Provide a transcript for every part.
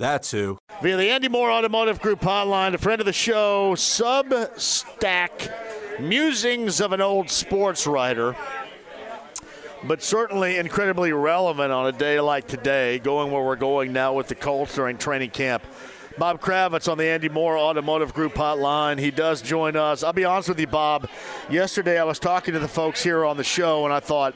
That's who. Via the Andy Moore Automotive Group hotline, a friend of the show, Substack Musings of an Old Sports Writer, but certainly incredibly relevant on a day like today, going where we're going now with the Colts during training camp. Bob Kravitz on the Andy Moore Automotive Group hotline. He does join us. I'll be honest with you, Bob. Yesterday I was talking to the folks here on the show, and I thought,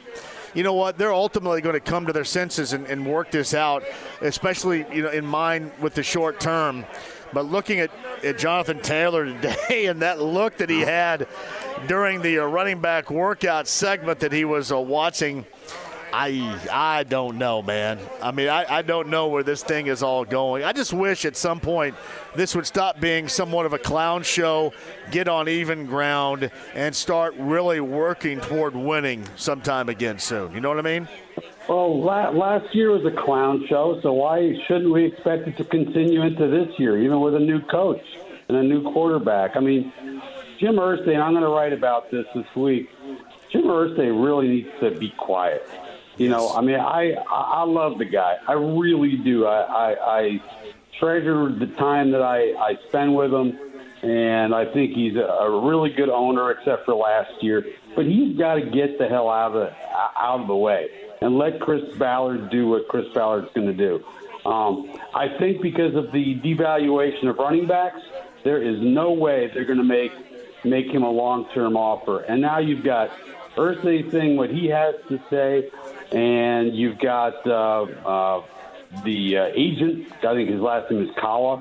you know what? They're ultimately going to come to their senses and, and work this out, especially you know in mind with the short term. But looking at, at Jonathan Taylor today and that look that he had during the uh, running back workout segment that he was uh, watching I I don't know, man. I mean, I, I don't know where this thing is all going. I just wish at some point this would stop being somewhat of a clown show, get on even ground, and start really working toward winning sometime again soon. You know what I mean? Well, last year was a clown show, so why shouldn't we expect it to continue into this year, even with a new coach and a new quarterback? I mean, Jim Irsay, and I'm going to write about this this week. Jim Irsay really needs to be quiet. You know, I mean, I I love the guy. I really do. I I, I treasure the time that I I spend with him, and I think he's a, a really good owner, except for last year. But he's got to get the hell out of the out of the way and let Chris Ballard do what Chris Ballard's going to do. Um, I think because of the devaluation of running backs, there is no way they're going to make make him a long term offer. And now you've got Irsay saying what he has to say and you've got uh, uh, the uh, agent. I think his last name is Kawa,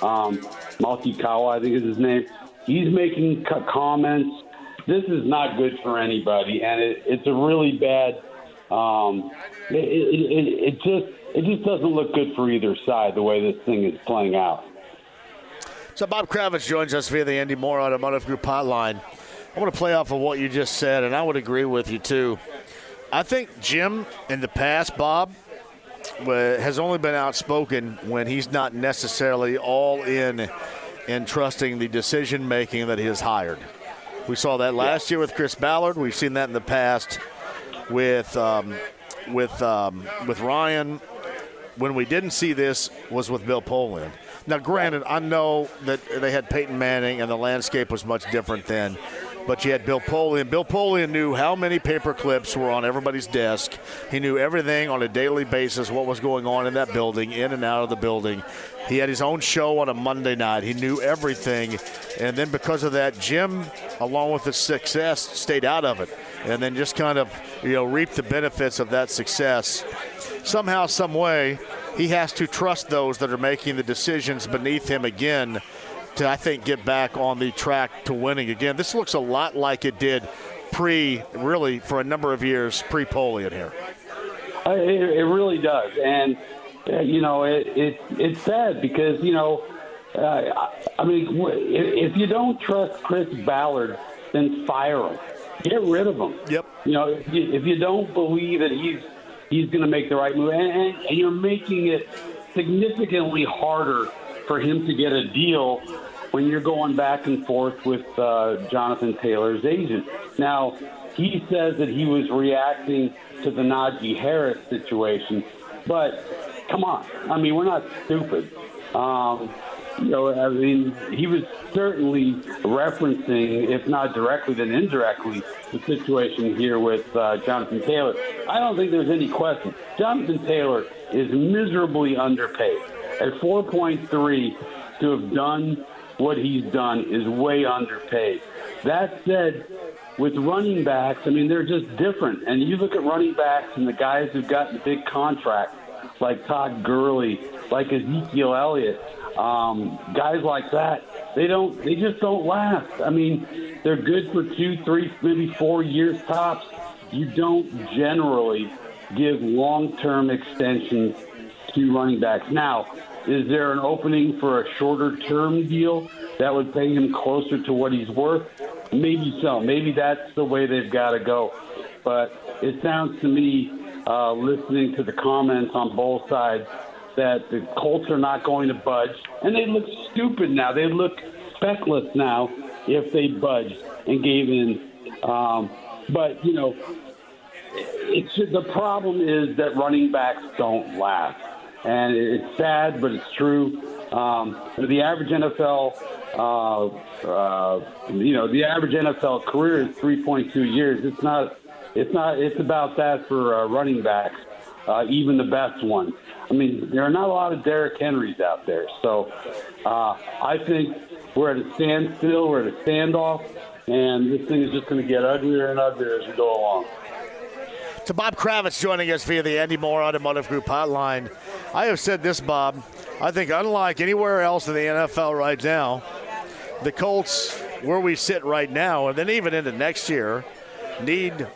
um, Malki Kawa. I think is his name. He's making comments. This is not good for anybody, and it, it's a really bad. Um, it, it, it, it just it just doesn't look good for either side the way this thing is playing out. So Bob Kravitz joins us via the Andy Moore Automotive Group hotline. I want to play off of what you just said, and I would agree with you too. I think Jim in the past, Bob, has only been outspoken when he's not necessarily all in in trusting the decision making that he has hired. We saw that last year with Chris Ballard. We've seen that in the past with um, with um, with Ryan. When we didn't see this was with Bill Polian. Now, granted, I know that they had Peyton Manning and the landscape was much different then but you had Bill Polian. Bill Polian knew how many paper clips were on everybody's desk. He knew everything on a daily basis, what was going on in that building, in and out of the building. He had his own show on a Monday night. He knew everything. And then because of that, Jim, along with his success, stayed out of it. And then just kind of, you know, reaped the benefits of that success. Somehow, some way, he has to trust those that are making the decisions beneath him again to, I think, get back on the track to winning again. This looks a lot like it did pre, really, for a number of years pre Polian here. Uh, it, it, really does. And, uh, you know, it, it, it's sad because, you know, uh, I mean, if you don't trust Chris Ballard, then fire him. Get rid of him. Yep. You know, if you, if you don't believe that he's he's going to make the right move, and, and, and you're making it significantly harder for him to get a deal when you're going back and forth with uh, Jonathan Taylor's agent. Now, he says that he was reacting to the Najee Harris situation, but come on. I mean, we're not stupid. Um, you know, I mean, he was certainly referencing, if not directly, then indirectly, the situation here with uh, Jonathan Taylor. I don't think there's any question. Jonathan Taylor is miserably underpaid. at 4.3 to have done what he's done is way underpaid. That said, with running backs, I mean, they're just different. And you look at running backs and the guys who've gotten big contracts, like Todd Gurley, like Ezekiel Elliott, um, guys like that, they don't, they just don't last. I mean, they're good for two, three, maybe four years tops. You don't generally give long-term extensions to running backs. Now, is there an opening for a shorter-term deal that would pay him closer to what he's worth? Maybe so. Maybe that's the way they've got to go. But it sounds to me, uh, listening to the comments on both sides, that the Colts are not going to budge, and they look stupid now. They look feckless now if they budge and gave in. Um, but you know, it's the problem is that running backs don't last, and it's sad, but it's true. Um, the average NFL, uh, uh, you know, the average NFL career is 3.2 years. It's not. It's not. It's about that for uh, running backs, uh, even the best ones. I mean, there are not a lot of Derrick Henrys out there. So uh, I think we're at a standstill. We're at a standoff, and this thing is just going to get uglier and uglier as we go along. To Bob Kravitz joining us via the Andy Moore Automotive Group hotline. I have said this, Bob. I think unlike anywhere else in the NFL right now, the Colts, where we sit right now, and then even into next year, need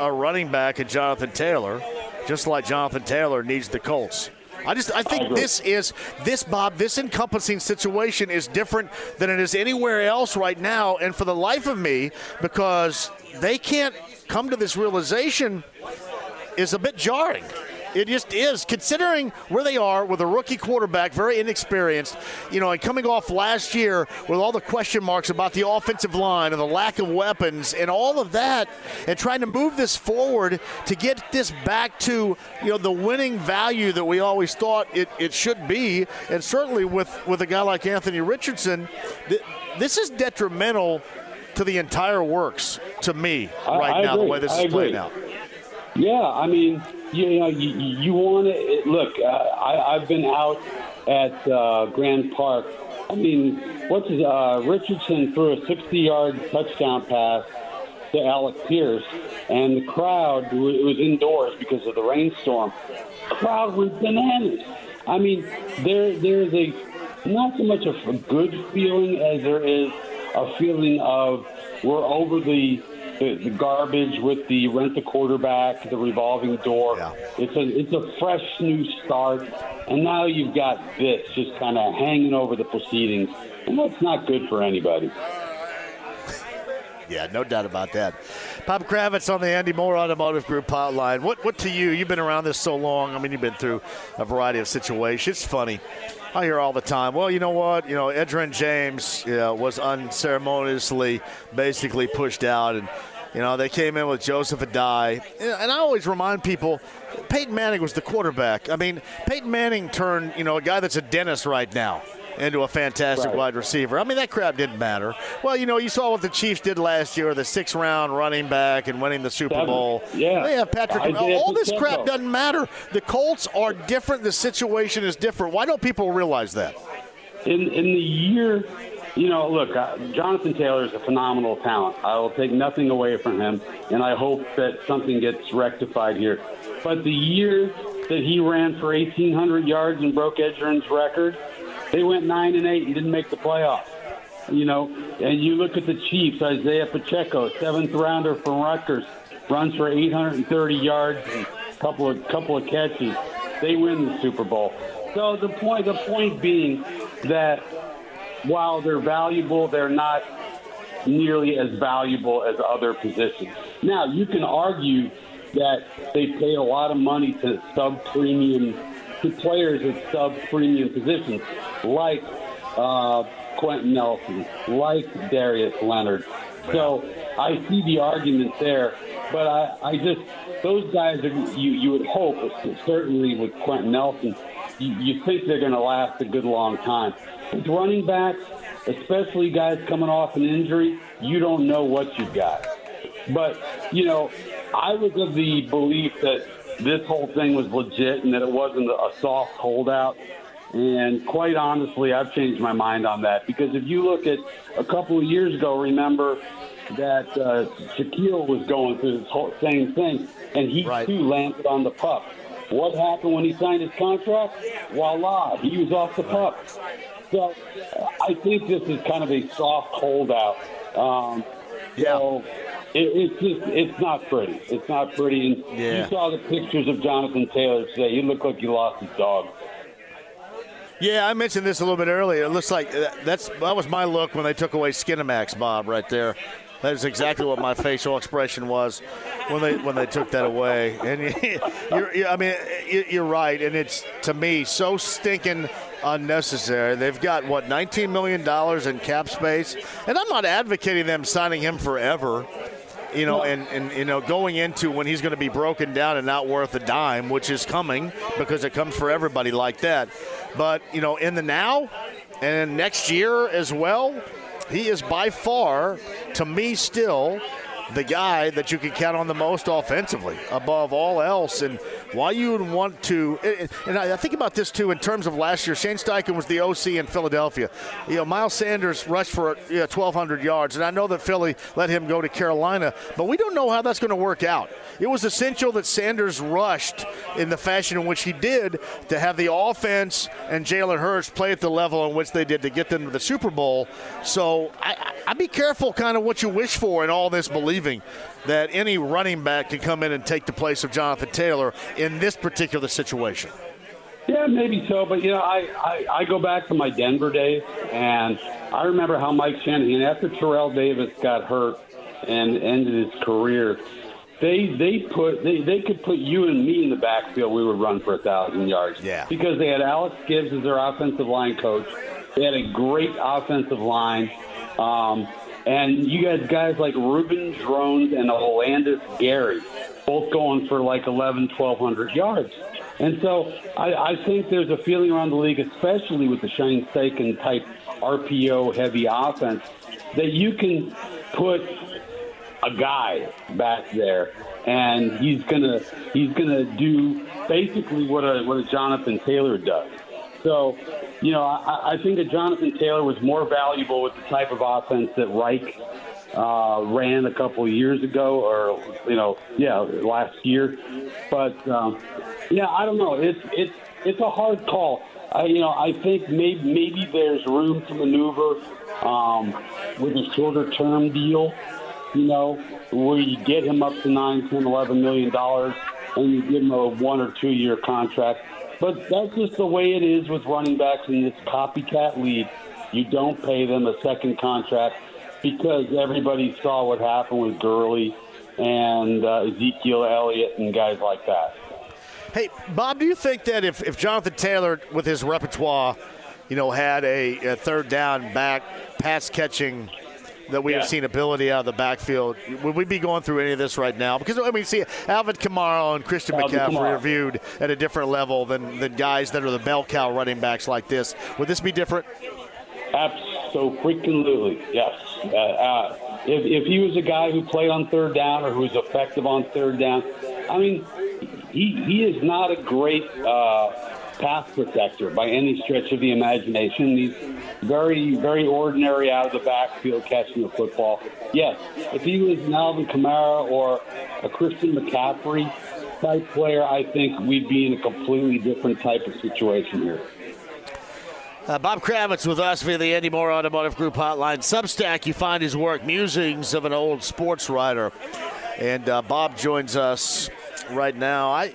a running back in Jonathan Taylor, just like Jonathan Taylor needs the Colts. I just I think this is this Bob this encompassing situation is different than it is anywhere else right now and for the life of me because they can't come to this realization is a bit jarring. It just is, considering where they are with a rookie quarterback, very inexperienced, you know, and coming off last year with all the question marks about the offensive line and the lack of weapons and all of that, and trying to move this forward to get this back to, you know, the winning value that we always thought it, it should be. And certainly with, with a guy like Anthony Richardson, th- this is detrimental to the entire works to me right I now, agree. the way this I is playing out. Yeah, I mean, you know, you, you want to look. Uh, I, I've been out at uh, Grand Park. I mean, what's uh, Richardson threw a 60-yard touchdown pass to Alec Pierce, and the crowd it was indoors because of the rainstorm. Crowd was bananas. I mean, there there's a not so much a good feeling as there is a feeling of we're over the the, the garbage with the rent the quarterback, the revolving door. Yeah. It's a it's a fresh new start, and now you've got this just kind of hanging over the proceedings, and that's not good for anybody. Yeah, no doubt about that. Bob Kravitz on the Andy Moore Automotive Group hotline. What, what to you? You've been around this so long. I mean, you've been through a variety of situations. It's funny. I hear all the time. Well, you know what? You know, Edgerrin James you know, was unceremoniously basically pushed out, and you know they came in with Joseph Addai. And I always remind people, Peyton Manning was the quarterback. I mean, Peyton Manning turned you know a guy that's a dentist right now into a fantastic Right. wide receiver. I mean, that crap didn't matter. Well, you know, you saw what the Chiefs did last year, the six round running back and winning the Super Seven. Bowl. Yeah. They have Patrick. Isaiah all this crap doesn't matter. The Colts are different. The situation is different. Why don't people realize that? in in the year, you know, look, uh, Jonathan Taylor is a phenomenal talent. I will take nothing away from him, and I hope that something gets rectified here. But the year that he ran for 1,800 yards and broke Edgerrin's record, they went nine and eight and didn't make the playoffs. You know, and you look at the Chiefs, Isaiah Pacheco, seventh rounder from Rutgers, runs for 830 yards and a couple of couple of catches. They win the Super Bowl. So the point the point being that while they're valuable, they're not nearly as valuable as other positions. Now, you can argue that they pay a lot of money to sub premium to players at sub premium positions, like uh, Quenton Nelson, like Darius Leonard. So I see the argument there, but I, I just those guys are you you would hope certainly with Quenton Nelson, you, you think they're going to last a good long time. With running backs, especially guys coming off an injury, you don't know what you've got. But, you know, I was of the belief that this whole thing was legit and that it wasn't a soft holdout And quite honestly, I've changed my mind on that because if you look at a couple of years ago, remember that uh, Shaquille was going through this whole same thing, and he Right. too landed on the pup. What happened when he signed his contract? Voila, he was off the pup. So uh, I think this is kind of a soft holdout. Um, Yeah. So it, it's just it's not pretty. It's not pretty. And Yeah. you saw the pictures of Jonathan Taylor today. He looked like he lost his dog. Yeah, I mentioned this a little bit earlier. It looks like that- that's that was my look when they took away Skinamax, Bob, right there. That is exactly what my facial expression was when they when they took that away. And you're, you're I mean, you're right, and it's to me so stinking unnecessary. They've got what 19 million dollars in cap space, and I'm not advocating them signing him forever. You know, and, and you know, going into when he's going to be broken down and not worth a dime, which is coming because it comes for everybody like that. But you know, in the now and next year as well, he is by far, to me, still the guy that you can count on the most offensively above all else. And why you would want to, and I think about this too in terms of last year. Shane Steichen was the OC in Philadelphia. You know, Miles Sanders rushed for you know, 1,200 yards, and I know that Philly let him go to Carolina, but we don't know how that's going to work out. It was essential that Sanders rushed in the fashion in which he did to have the offense and Jalen Hurts play at the level in which they did to get them to the Super Bowl. So I, I, I'd be careful kind of what you wish for in all this believing that any running back can come in and take the place of Jonathan Taylor in this particular situation. Yeah, maybe so. But you know, I, I I go back to my Denver days, and I remember how Mike Shanahan, after Terrell Davis got hurt and ended his career, they they put they they could put you and me in the backfield. We would run for a thousand yards. Yeah. because they had Alex Gibbs as their offensive line coach. They had a great offensive line. Um, and you got guys like Reuben Droughns and Olandis Gary, both going for like 11, 1,200 yards. And so I, I think there's a feeling around the league, especially with the Shane Steichen type RPO heavy offense, that you can put a guy back there, and he's gonna he's gonna do basically what a what a Jonathan Taylor does. So, you know, I, I think that Jonathan Taylor was more valuable with the type of offense that Reich uh, ran a couple years ago, or you know, yeah, last year. But um, yeah, I don't know. It's it's it's a hard call. I, you know, I think maybe maybe there's room to maneuver um, with a shorter term deal. You know, where you get him up to nine, ten, eleven million dollars, and you give him a one or two year contract. But that's just the way it is with running backs in this copycat league. You don't pay them a second contract because everybody saw what happened with Gurley and uh, Ezekiel Elliott and guys like that. Hey, Bob, do you think that if, if Jonathan Taylor, with his repertoire, you know, had a, a third down back pass catching that we Yeah. have seen ability out of the backfield, would we be going through any of this right now? Because I mean, see, Alvin Kamara and Christian Alvin McCaffrey Kamara. are viewed at a different level than, than guys that are the bell cow running backs like this. Would this be different? Absolutely, yes. Uh, uh, if, if he was a guy who played on third down or who was effective on third down, I mean, he he is not a great uh, pass protector by any stretch of the imagination. He's very very ordinary out of the backfield catching the football. Yes, if he was an Alvin Kamara or a Christian McCaffrey type player, I think we'd be in a completely different type of situation here. Uh, Bob Kravitz with us via the Andy Moore Automotive Group hotline. Substack, you find his work, Musings of an Old Sports Writer. And uh, Bob joins us right now. I,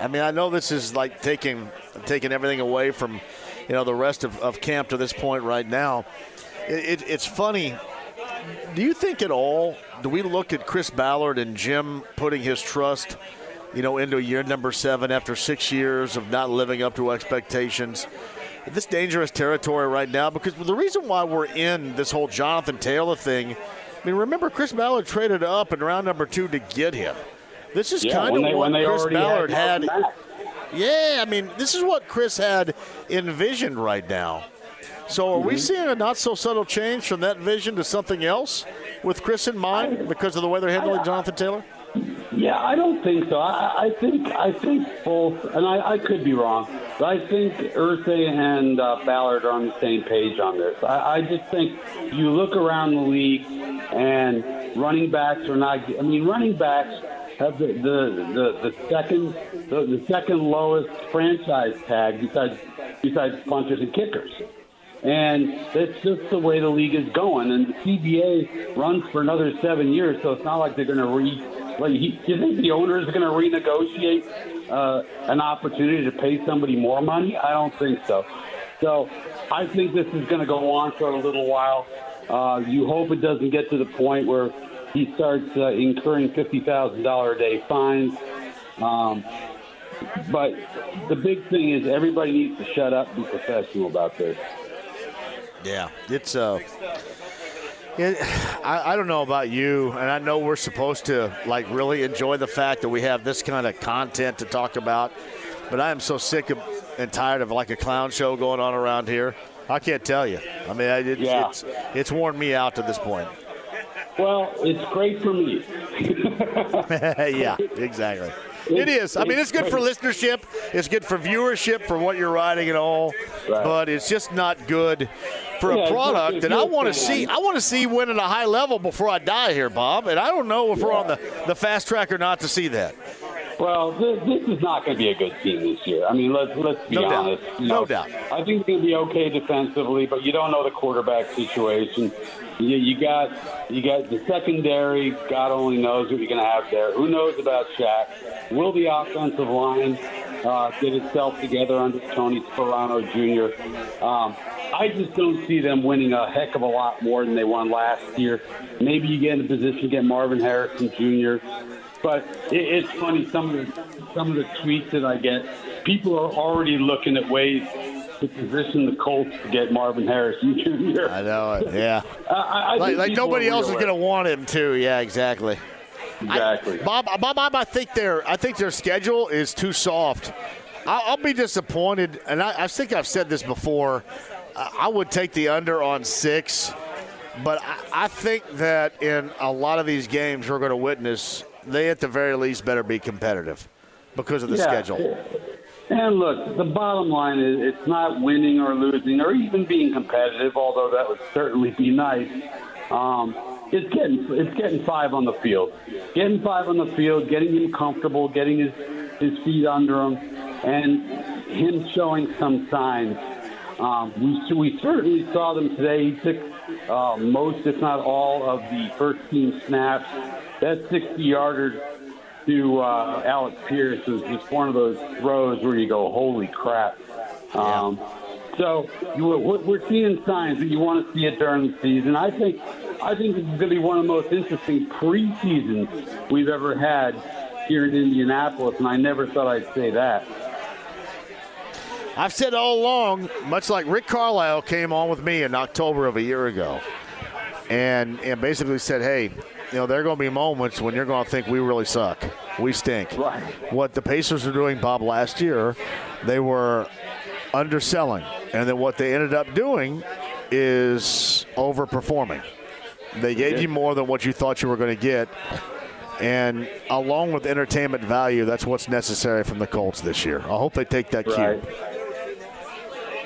I mean, I know this is like taking taking everything away from, you know, the rest of, of camp to this point right now. It, it, it's funny. Do you think at all? Do we look at Chris Ballard and Jim putting his trust, you know, into year number seven after six years of not living up to expectations? this dangerous territory right now because the reason why we're in this whole Jonathan Taylor thing, I mean, remember Chris Ballard traded up in round number two to get him. This is Yeah, kind of what they Chris Ballard had, had. Yeah, I mean, this is what Chris had envisioned right now. So are we Mm-hmm. seeing a not so subtle change from that vision to something else with Chris in mind because of the way they're handling Jonathan Taylor? Yeah, I don't think so. I, I think I think both, and I, I could be wrong, but I think Irsay and uh, Ballard are on the same page on this. I, I just think you look around the league, and running backs are not. I mean, running backs have the the, the, the second the, the second lowest franchise tag besides besides punters and kickers. And that's just the way the league is going. And the CBA runs for another seven years, so it's not like they're going to re. Like, do you think the owners are going to renegotiate uh, an opportunity to pay somebody more money? I don't think so. So I think this is going to go on for a little while. Uh, you hope it doesn't get to the point where he starts uh, incurring fifty thousand dollar a day fines. Um, but the big thing is everybody needs to shut up and be professional about this. Yeah, it's uh, it, I, I don't know about you, and I know we're supposed to like really enjoy the fact that we have this kind of content to talk about, but I am so sick of, and tired of like a clown show going on around here. I can't tell you. I mean, it's, Yeah. it's it's worn me out to this point. Well, it's great for me. yeah, exactly. It is. I mean, it's good for listenership. It's good for viewership for what you're writing and all. Right. But it's just not good for Yeah, a it's product that I want to see. I want to see win at a high level before I die here, Bob. And I don't know if we're on the, the fast track or not to see that. Well, this, this is not going to be a good team this year. I mean, let's let's be No doubt. honest. You No doubt. I think to be okay defensively, but you don't know the quarterback situation. You, you got you got the secondary. God only knows what you're going to have there. Who knows about Shaq? Will the offensive line uh, get itself together under Tony Sparano Jr.? Um, I just don't see them winning a heck of a lot more than they won last year. Maybe you get in a position to get Marvin Harrison Jr. But it, it's funny some of the some of the tweets that I get. People are already looking at ways to position the Colts to get Marvin Harrison Jr. I know it. Yeah. I, I Like, like nobody else is going to want him to. Yeah, exactly. Exactly. Bob, Bob, Bob, I think their I think their schedule is too soft. I'll, I'll be disappointed, and I, I think I've said this before. I, I would take the under on six, but I, I think that in a lot of these games we're going to witness, they at the very least better be competitive because of the Yeah. schedule. And look, the bottom line is it's not winning or losing or even being competitive, although that would certainly be nice. Um, it's getting it's getting five on the field, getting five on the field, getting him comfortable, getting his his feet under him, and him showing some signs. Um, we we certainly saw them today. He took uh, most, if not all, of the first team snaps. That 60 yarder to uh, Alec Pierce was just one of those throws where you go, "Holy crap!" Um, so you, we're, we're seeing signs that you want to see it during the season. I think, I think this is going to be one of the most interesting preseasons we've ever had here in Indianapolis, and I never thought I'd say that. I've said all along, much like Rick Carlisle came on with me in October of a year ago, and and basically said, "Hey, you know, there are going to be moments when you're going to think we really suck, we stink." Right. What the Pacers were doing, Bob, last year, they were underselling, and then what they ended up doing is overperforming. They gave you more than what you thought you were going to get. And along with entertainment value, that's what's necessary from the Colts this year. I hope they take that cue. Right.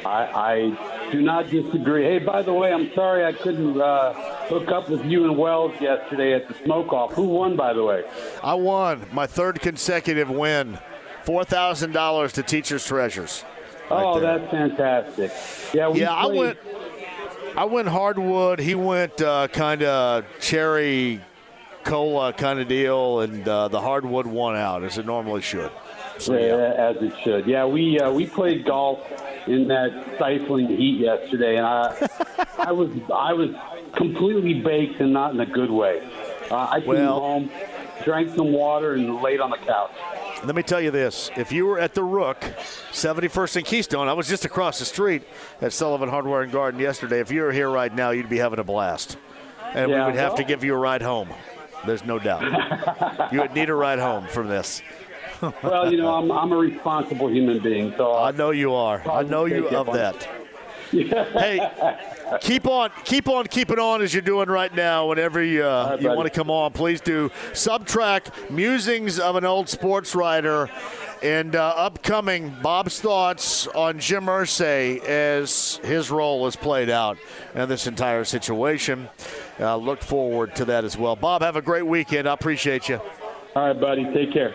I, I do not disagree. Hey, by the way, I'm sorry I couldn't uh, hook up with you and Wells yesterday at the smoke off. Who won, by the way? I won my third consecutive win, four thousand dollars to Teachers Treasures. right oh, there. that's fantastic. Yeah, yeah. I went. I went hardwood. He went uh, kind of cherry cola kind of deal, and uh, the hardwood won out as it normally should. So Yeah, as it should. Yeah, we uh, we played golf in that stifling heat yesterday, and I I was I was completely baked and not in a good way. Uh, I came Well- home, drank some water, and laid on the couch. Let me tell you this: if you were at the Rook, 71st and Keystone, I was just across the street at Sullivan Hardware and Garden yesterday. If you were here right now, you'd be having a blast, and Yeah, we would have to give you a ride home. There's no doubt. you would need a ride home from this. Well, you know, I'm I'm a responsible human being, so I know you are. I know you of that. hey, keep on, keep on keeping on as you're doing right now. Whenever you, uh, right, you want to come on, please do. Substack musings of an old sports writer. And uh, upcoming, Bob's thoughts on Jim Irsay as his role is played out in this entire situation. Uh, look forward to that as well. Bob, have a great weekend. I appreciate you. All right, buddy. Take care.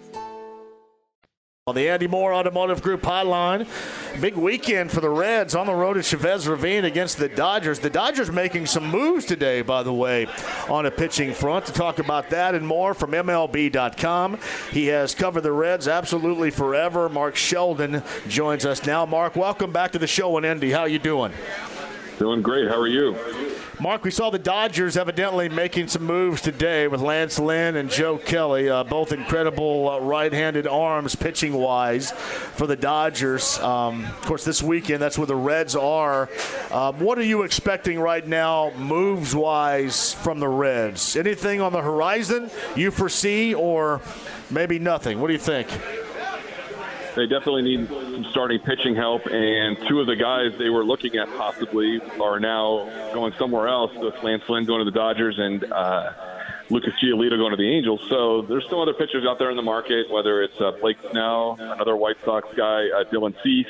On the Andy Moore Automotive Group hotline, big weekend for the Reds on the road at Chavez Ravine against the Dodgers. The Dodgers making some moves today, by the way, on a pitching front. To talk about that and more from MLB.com, he has covered the Reds absolutely forever. Mark Sheldon joins us now. Mark, welcome back to the show And Andy, How are you doing? Doing great. How are you? Mark, we saw the Dodgers evidently making some moves today with Lance Lynn and Joe Kelly, uh, both incredible uh, right-handed arms pitching wise for the Dodgers. Um, of course, this weekend that's where the Reds are. Um, what are you expecting right now, moves wise, from the Reds? Anything on the horizon you foresee, or maybe nothing? What do you think? They definitely need some starting pitching help, and two of the guys they were looking at possibly are now going somewhere else. With Lance Lynn going to the Dodgers and uh, Lucas Giolito going to the Angels. So there's still other pitchers out there in the market, whether it's uh, Blake Snell, another White Sox guy, uh, Dylan Cease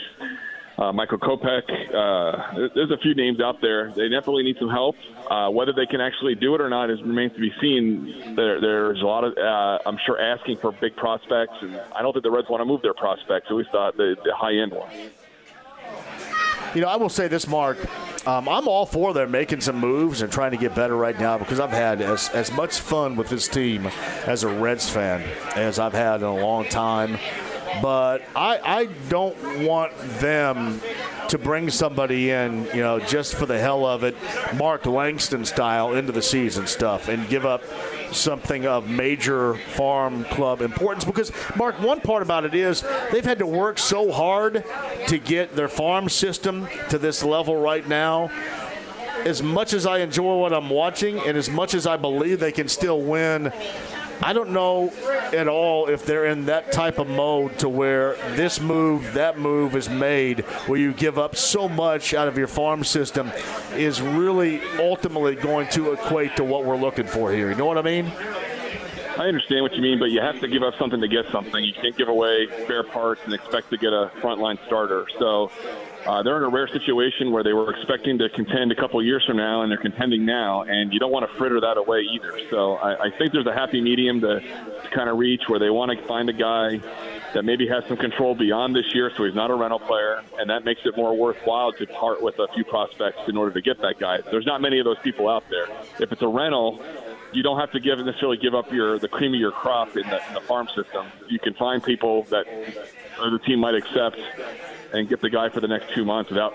uh, Michael Kopech. Uh, there's a few names out there. They definitely need some help. Uh, whether they can actually do it or not is remains to be seen. There, there's a lot of, uh, I'm sure, asking for big prospects, and I don't think the Reds want to move their prospects. At least uh, the, the high end ones. You know, I will say this, Mark. Um, I'm all for them making some moves and trying to get better right now because I've had as, as much fun with this team as a Reds fan as I've had in a long time but I, I don't want them to bring somebody in, you know, just for the hell of it, Mark Langston style into the season stuff and give up something of major farm club importance. Because Mark one part about it is they've had to work so hard to get their farm system to this level right now. As much as I enjoy what I'm watching and as much as I believe they can still win I don't know at all if they're in that type of mode to where this move, that move is made, where you give up so much out of your farm system, is really ultimately going to equate to what we're looking for here. You know what I mean? I understand what you mean, but you have to give up something to get something. You can't give away spare parts and expect to get a frontline starter. So uh, they're in a rare situation where they were expecting to contend a couple years from now, and they're contending now, and you don't want to fritter that away either. So I, I think there's a happy medium to, to kind of reach where they want to find a guy that maybe has some control beyond this year, so he's not a rental player, and that makes it more worthwhile to part with a few prospects in order to get that guy. There's not many of those people out there. If it's a rental, you don't have to give necessarily give up your the cream of your crop in the, in the farm system. You can find people that the team might accept and get the guy for the next two months without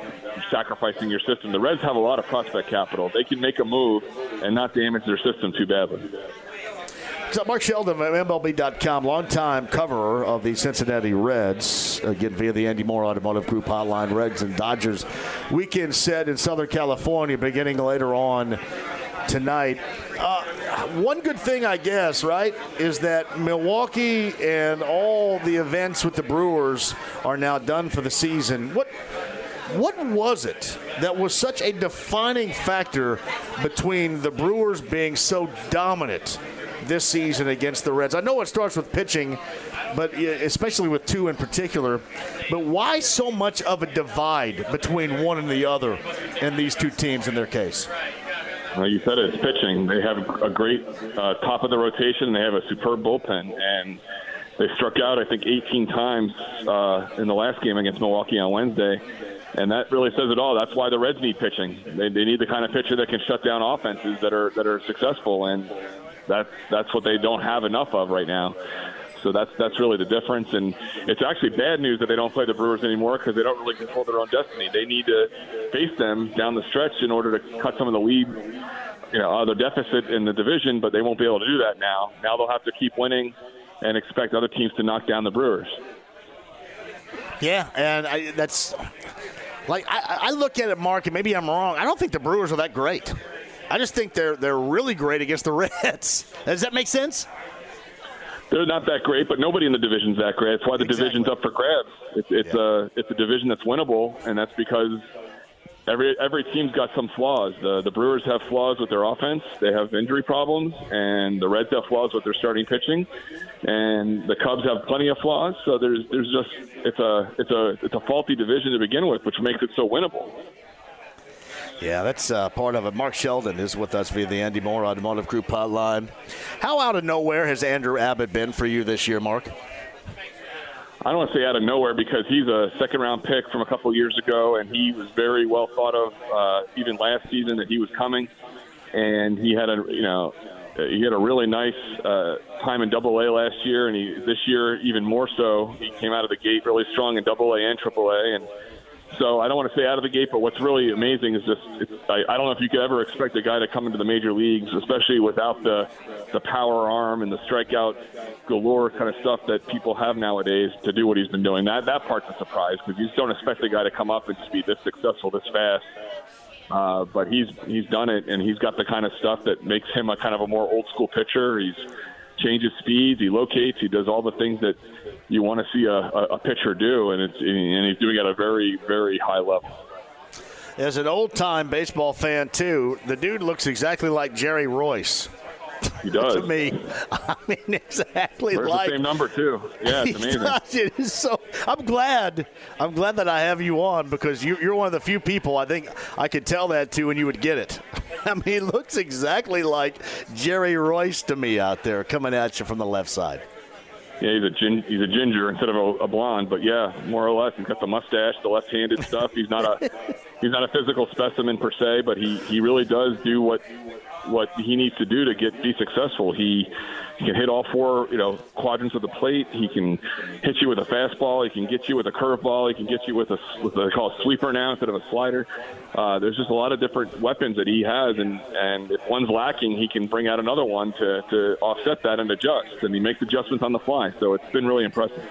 sacrificing your system. The Reds have a lot of prospect capital. They can make a move and not damage their system too badly. So Mark Sheldon of MLB.com, longtime coverer of the Cincinnati Reds, again via the Andy Moore Automotive Group hotline, Reds and Dodgers. Weekend set in Southern California beginning later on tonight. Uh, one good thing, I guess, right, is that Milwaukee and all the events with the Brewers are now done for the season. What what was it that was such a defining factor between the Brewers being so dominant this season against the Reds? I know it starts with pitching, but especially with two in particular. But why so much of a divide between one and the other in these two teams in their case? Uh, you said it, it's pitching. They have a great uh, top of the rotation. They have a superb bullpen, and they struck out I think 18 times uh, in the last game against Milwaukee on Wednesday, and that really says it all. That's why the Reds need pitching. They, they need the kind of pitcher that can shut down offenses that are that are successful, and that's that's what they don't have enough of right now. So that's that's really the difference, and it's actually bad news that they don't play the Brewers anymore because they don't really control their own destiny. They need to face them down the stretch in order to cut some of the lead, you know, uh, the deficit in the division. But they won't be able to do that now. Now they'll have to keep winning and expect other teams to knock down the Brewers. Yeah, and I, that's Like I, I look at it, Mark, and maybe I'm wrong. I don't think the Brewers are that great. I just think they're they're really great against the Reds. Does that make sense? They're not that great, but nobody in the division's that great. That's why the Exactly. division's up for grabs. It's, it's Yeah. a it's a division that's winnable, and that's because every every team's got some flaws. The the Brewers have flaws with their offense. They have injury problems, and the Reds have flaws with their starting pitching, and the Cubs have plenty of flaws. So there's there's just it's a it's a it's a faulty division to begin with, which makes it so winnable. Yeah, that's uh, part of it. Mark Sheldon is with us via the Andy Moore Automotive Group hotline. How out of nowhere has Andrew Abbott been for you this year, Mark? I don't want to say out of nowhere because he's a second round pick from a couple years ago, and he was very well thought of uh, even last season that he was coming, and he had a you know he had a really nice uh, time in Double A last year, and he this year even more so. He came out of the gate really strong in Double A and Triple A, and so I don't want to say out of the gate, but what's really amazing is just I, I don't know if you could ever expect a guy to come into the major leagues, especially without the the power arm and the strikeout galore kind of stuff that people have nowadays to do what he's been doing. That that part's a surprise because you just don't expect a guy to come up and just be this successful this fast. Uh, but he's he's done it, and he's got the kind of stuff that makes him a kind of a more old school pitcher. He's changes speeds, he locates, he does all the things that you want to see a, a, pitcher do, and it's and he's doing it at a very very high level. As an old time baseball fan, too, the dude looks exactly like Jerry Reuss He does. to me. I mean, exactly Wears like. the same number too. Yeah, it's amazing. does. It is so. I'm glad. I'm glad that I have you on because you, you're one of the few people I think I could tell that to, and you would get it. I mean, he looks exactly like Jerry Reuss to me out there coming at you from the left side. Yeah, he's a gin, he's a ginger instead of a, a blonde, but yeah, more or less, he's got the mustache, the left-handed stuff. He's not a he's not a physical specimen per se, but he he really does do what what he needs to do to get be successful. He, he can hit all four you know quadrants of the plate. He can hit you with a fastball. He can get you with a curveball. He can get you with a with a they call it sweeper now instead of a slider. Uh, there's just a lot of different weapons that he has, and and if one's lacking, he can bring out another one to to offset that and adjust, and he makes adjustments on the fly. So it's been really impressive.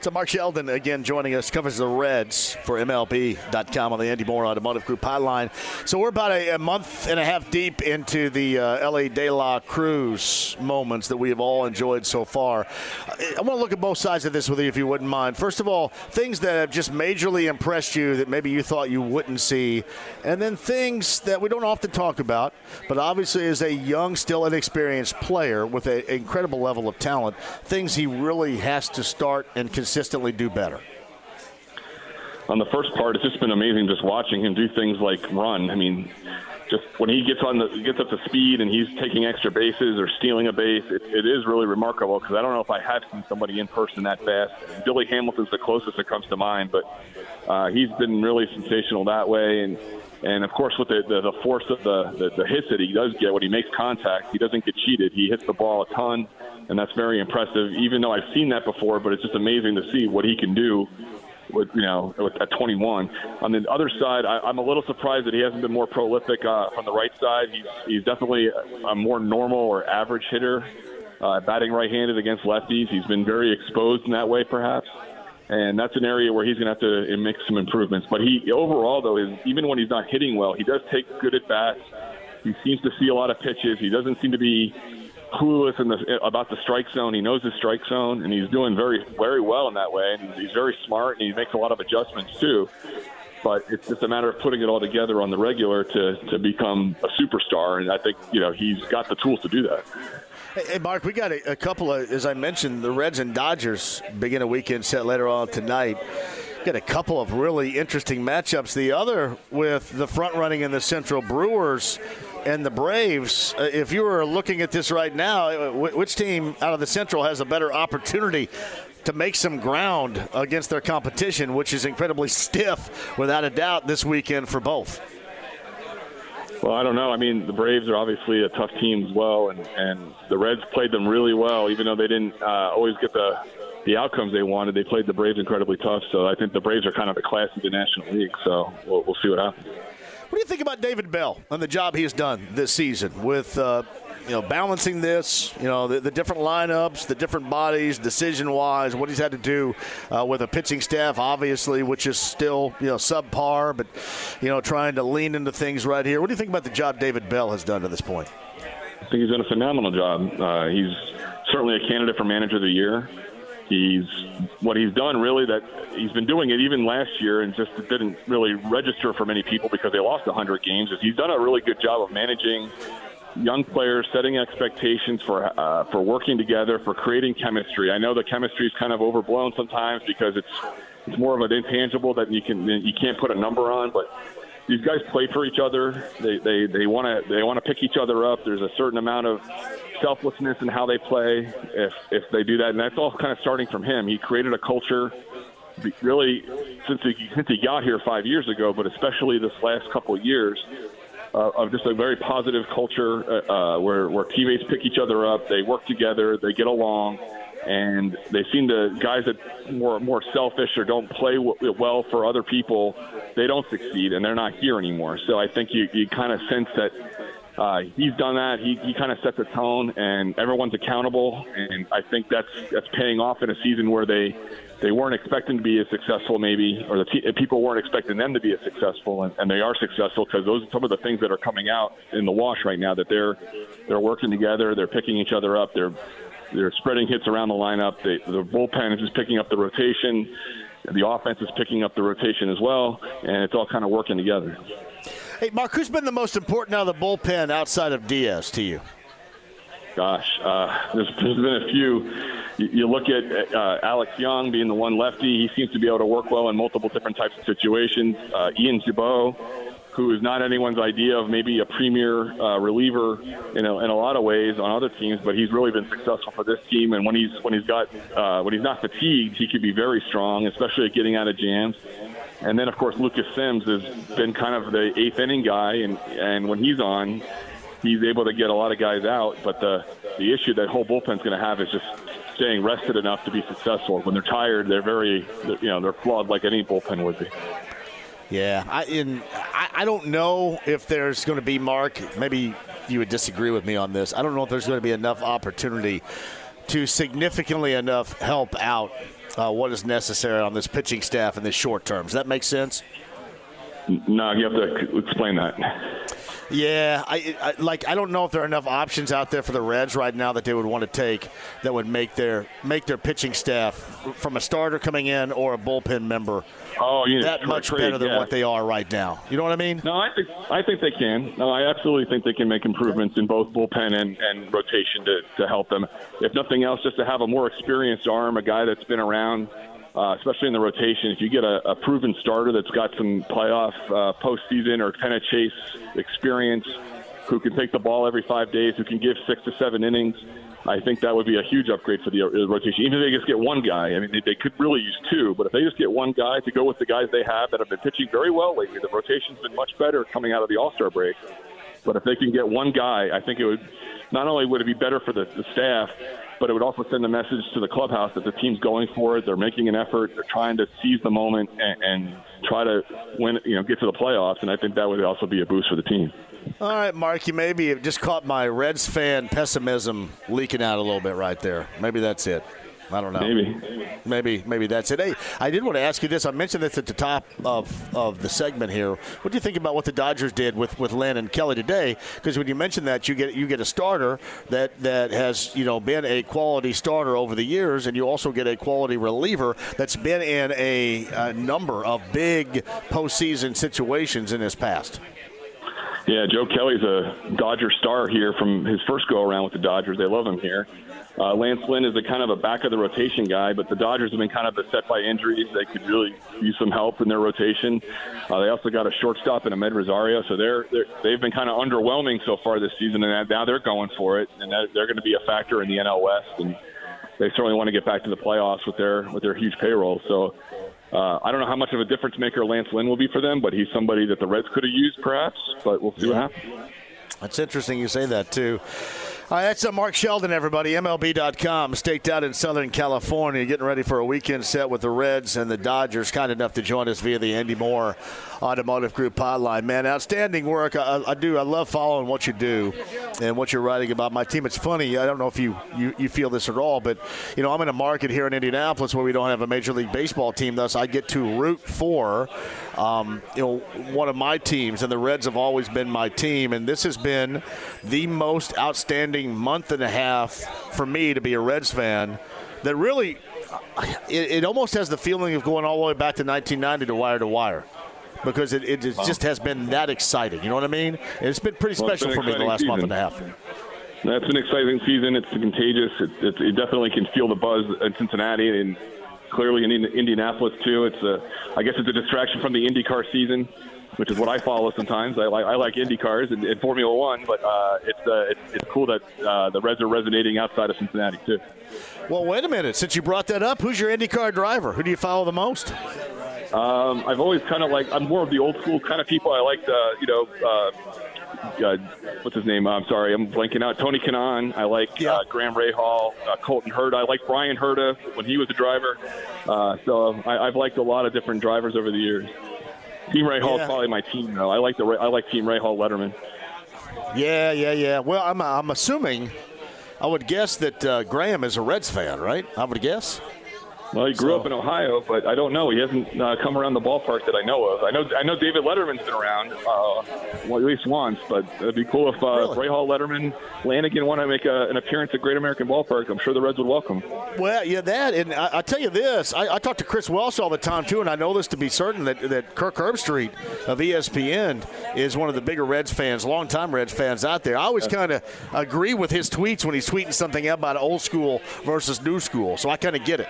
So Mark Sheldon again joining us covers the Reds for MLB.com on the Andy Moore Automotive Group hotline. So we're about a, a month and a half deep into the uh, Elly De La Cruz moments that we have all enjoyed so far. I, want to look at both sides of this with you, if you wouldn't mind. First of all, things that have just majorly impressed you that maybe you thought you wouldn't see, and then things that we don't often talk about, but obviously as a young, still inexperienced player with an incredible level of talent, things he really has to start and consistently do better. on the first part, it's just been amazing just watching him do things like run. I mean, just when he gets on the gets up to speed and he's taking extra bases or stealing a base, it, it is really remarkable because I don't know if I have seen somebody in person that fast. Billy Hamilton's the closest that comes to mind, but uh, he's been really sensational that way. And and of course, with the, the, the force of the, the the hits that he does get when he makes contact, he doesn't get cheated. He hits the ball a ton, and that's very impressive. Even though I've seen that before, but it's just amazing to see what he can do with you know with, at 21. On the other side, I, I'm a little surprised that he hasn't been more prolific uh, from the right side. He's he's definitely a, more normal or average hitter, uh, batting right-handed against lefties. He's been very exposed in that way, perhaps. And that's an area where he's going to have to uh, make some improvements. But he overall, though, is even when he's not hitting well, he does take good at bats. He seems to see a lot of pitches. He doesn't seem to be clueless in the, about the strike zone. He knows the strike zone, and he's doing very, very well in that way. And he's very smart, and he makes a lot of adjustments too. But it's just a matter of putting it all together on the regular to, to become a superstar. And I think you know he's got the tools to do that. Hey, hey, Mark, we got a, a couple of, as I mentioned, the Reds and Dodgers begin a weekend set later on tonight. Got a couple of really interesting matchups. The other with the front running in the Central Brewers and the Braves. Uh, if you were looking at this right now, uh, which team out of the Central has a better opportunity to make some ground against their competition, which is incredibly stiff, without a doubt, this weekend for both? Well, I don't know. I mean, the Braves are obviously a tough team as well, and and the Reds played them really well, even though they didn't uh, always get the the outcomes they wanted. They played the Braves incredibly tough. So I think the Braves are kind of the class of the National League. So we'll, we'll see what happens. What do you think about David Bell and the job he has done this season with uh, you know, balancing this, you know, the, the different lineups, the different bodies, decision wise, what he's had to do uh, with a pitching staff, obviously, which is still, you know, subpar, but, you know, trying to lean into things right here. What do you think about the job David Bell has done to this point? I think he's done a phenomenal job. Uh, he's certainly a candidate for manager of the year. He's what he's done really that he's been doing it even last year and just didn't really register for many people because they lost 100 games. Is he's done a really good job of managing young players, setting expectations for uh, for working together, for creating chemistry. I know the chemistry is kind of overblown sometimes because it's it's more of an intangible that you can you can't put a number on, but these guys play for each other. They they they want to they want to pick each other up. There's a certain amount of selflessness in how they play if if they do that, and that's all kind of starting from him. He created a culture, really since he since he got here five years ago, but especially this last couple of years. Uh, of just a very positive culture uh, uh, where, where teammates pick each other up, they work together, they get along, and they seem to guys that more more selfish or don't play w- well for other people, they don't succeed and they're not here anymore. So I think you you kind of sense that uh, he's done that. He, he kind of sets a tone, and everyone's accountable. And I think that's that's paying off in a season where they they weren't expecting to be as successful, maybe, or the t- people weren't expecting them to be as successful, and, and they are successful because those are some of the things that are coming out in the wash right now. That they're they're working together, they're picking each other up, they're they're spreading hits around the lineup. They, the bullpen is just picking up the rotation. The offense is picking up the rotation as well, and it's all kind of working together. Hey, Mark, who's been the most important out of the bullpen outside of Diaz to you? Gosh, uh, there's, there's been a few. You, you look at uh, Alex Young being the one lefty. He seems to be able to work well in multiple different types of situations. Uh, Ian Gibaut, who is not anyone's idea of maybe a premier uh, reliever in a, in a lot of ways on other teams, but he's really been successful for this team. And when he's when he's got uh, when he's not fatigued, he could be very strong, especially at getting out of jams. And then, of course, Lucas Sims has been kind of the eighth inning guy, and and when he's on, he's able to get a lot of guys out. But the the issue that whole bullpen's going to have is just staying rested enough to be successful. When they're tired, they're very you know they're flawed like any bullpen would be. Yeah, I in I, I don't know if there's going to be Mark. Maybe you would disagree with me on this. I don't know if there's going to be enough opportunity to significantly enough help out uh, what is necessary on this pitching staff in the short term. Does that make sense? No, you have to explain that. Yeah, I, I, like. I don't know if there are enough options out there for the Reds right now that they would want to take that would make their make their pitching staff from a starter coming in or a bullpen member. Oh, you that much trade, better than yeah. what they are right now. You know what I mean? No, I think I think they can. No, I absolutely think they can make improvements in both bullpen and, and rotation to, to help them. If nothing else, just to have a more experienced arm, a guy that's been around uh, especially in the rotation. If you get a, a proven starter that's got some playoff, uh, postseason, or kind of chase experience, who can take the ball every five days, who can give six to seven innings, I think that would be a huge upgrade for the uh, rotation. Even if they just get one guy, I mean, they, they could really use two, but if they just get one guy to go with the guys they have that have been pitching very well lately, the rotation's been much better coming out of the All Star break. But if they can get one guy, I think it would not only would it be better for the, the staff, but it would also send a message to the clubhouse that the team's going for it. They're making an effort. They're trying to seize the moment and, and try to win, you know, get to the playoffs. And I think that would also be a boost for the team. All right, Mark, you maybe just caught my Reds fan pessimism leaking out a little bit right there. Maybe that's it. I don't know. Maybe. Maybe maybe that's it. Hey, I did want to ask you this. I mentioned this at the top of, of the segment here. What do you think about what the Dodgers did with, with Lynn and Kelly today? Because when you mention that, you get you get a starter that, that has you know been a quality starter over the years, and you also get a quality reliever that's been in a, a number of big postseason situations in his past. Yeah, Joe Kelly's a Dodger star here from his first go around with the Dodgers. They love him here. Uh, Lance Lynn is a kind of a back of the rotation guy, but the Dodgers have been kind of beset by injuries. They could really use some help in their rotation. Uh, they also got a shortstop in Amed Rosario, so they're, they're they've been kind of underwhelming so far this season, and now they're going for it, and they're going to be a factor in the NL West, and they certainly want to get back to the playoffs with their with their huge payroll. So. Uh, I don't know how much of a difference maker Lance Lynn will be for them, but he's somebody that the Reds could have used, perhaps. But we'll see Yeah. what happens. That's interesting you say that too. Right, that's uh, Mark Sheldon, everybody. MLB.com, staked out in Southern California, getting ready for a weekend set with the Reds and the Dodgers. Kind enough to join us via the Andy Moore Automotive Group hotline. Man, outstanding work. I, I, do. I love following what you do and what you're writing about my team. It's funny. I don't know if you, you, you feel this at all, but you know I'm in a market here in Indianapolis where we don't have a Major League Baseball team. Thus, I get to root for um, you know one of my teams, and the Reds have always been my team. And this has been the most outstanding month and a half for me to be a Reds fan. That really, it, it almost has the feeling of going all the way back to 1990 to wire to wire because it, it just has been that exciting. You know what I mean? it's been pretty well, special been for me the last season. month and a half. That's an exciting season. It's contagious. It, it, it, definitely can feel the buzz in Cincinnati and clearly in Indianapolis too. It's a, I guess it's a distraction from the IndyCar season, which is what I follow sometimes. I like I like Indy cars and, and Formula One, but uh, it's, uh, it's it's cool that uh, the Reds are resonating outside of Cincinnati too. Well, wait a minute. Since you brought that up, who's your IndyCar driver? Who do you follow the most? Um, I've always kind of like I'm more of the old school kind of people. I like the you know. Uh, uh, what's his name? I'm sorry, I'm blanking out. Tony Kanaan. I like yeah. uh, Graham Rahal, uh, Colton Herta. I like Bryan Herta when he was a driver. Uh, so I, I've liked a lot of different drivers over the years. Team Rahal yeah. is probably my team though. I like the I like Team Rahal Letterman. Yeah, yeah, yeah. Well, I'm I'm assuming. I would guess that uh, Graham is a Reds fan, right? I would guess. Well, he grew so. up in Ohio, but I don't know. He hasn't uh, come around the ballpark that I know of. I know I know David Letterman's been around, uh, well, at least once. But it'd be cool if uh, really? Rahal Letterman, Lanigan want to make a, an appearance at Great American Ballpark. I'm sure the Reds would welcome. Well, yeah, that, and I, I tell you this, I, I talk to Chris Welsh all the time too, and I know this to be certain that that Kirk Herbstreit of ESPN is one of the bigger Reds fans, longtime Reds fans out there. I always kind of agree with his tweets when he's tweeting something about old school versus new school, so I kind of get it.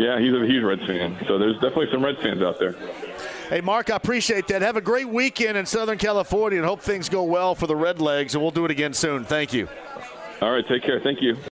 Yeah, he's a huge Reds fan. So there's definitely some Reds fans out there. Hey, Mark, I appreciate that. Have a great weekend in Southern California and hope things go well for the Redlegs, and we'll do it again soon. Thank you. All right, take care. Thank you.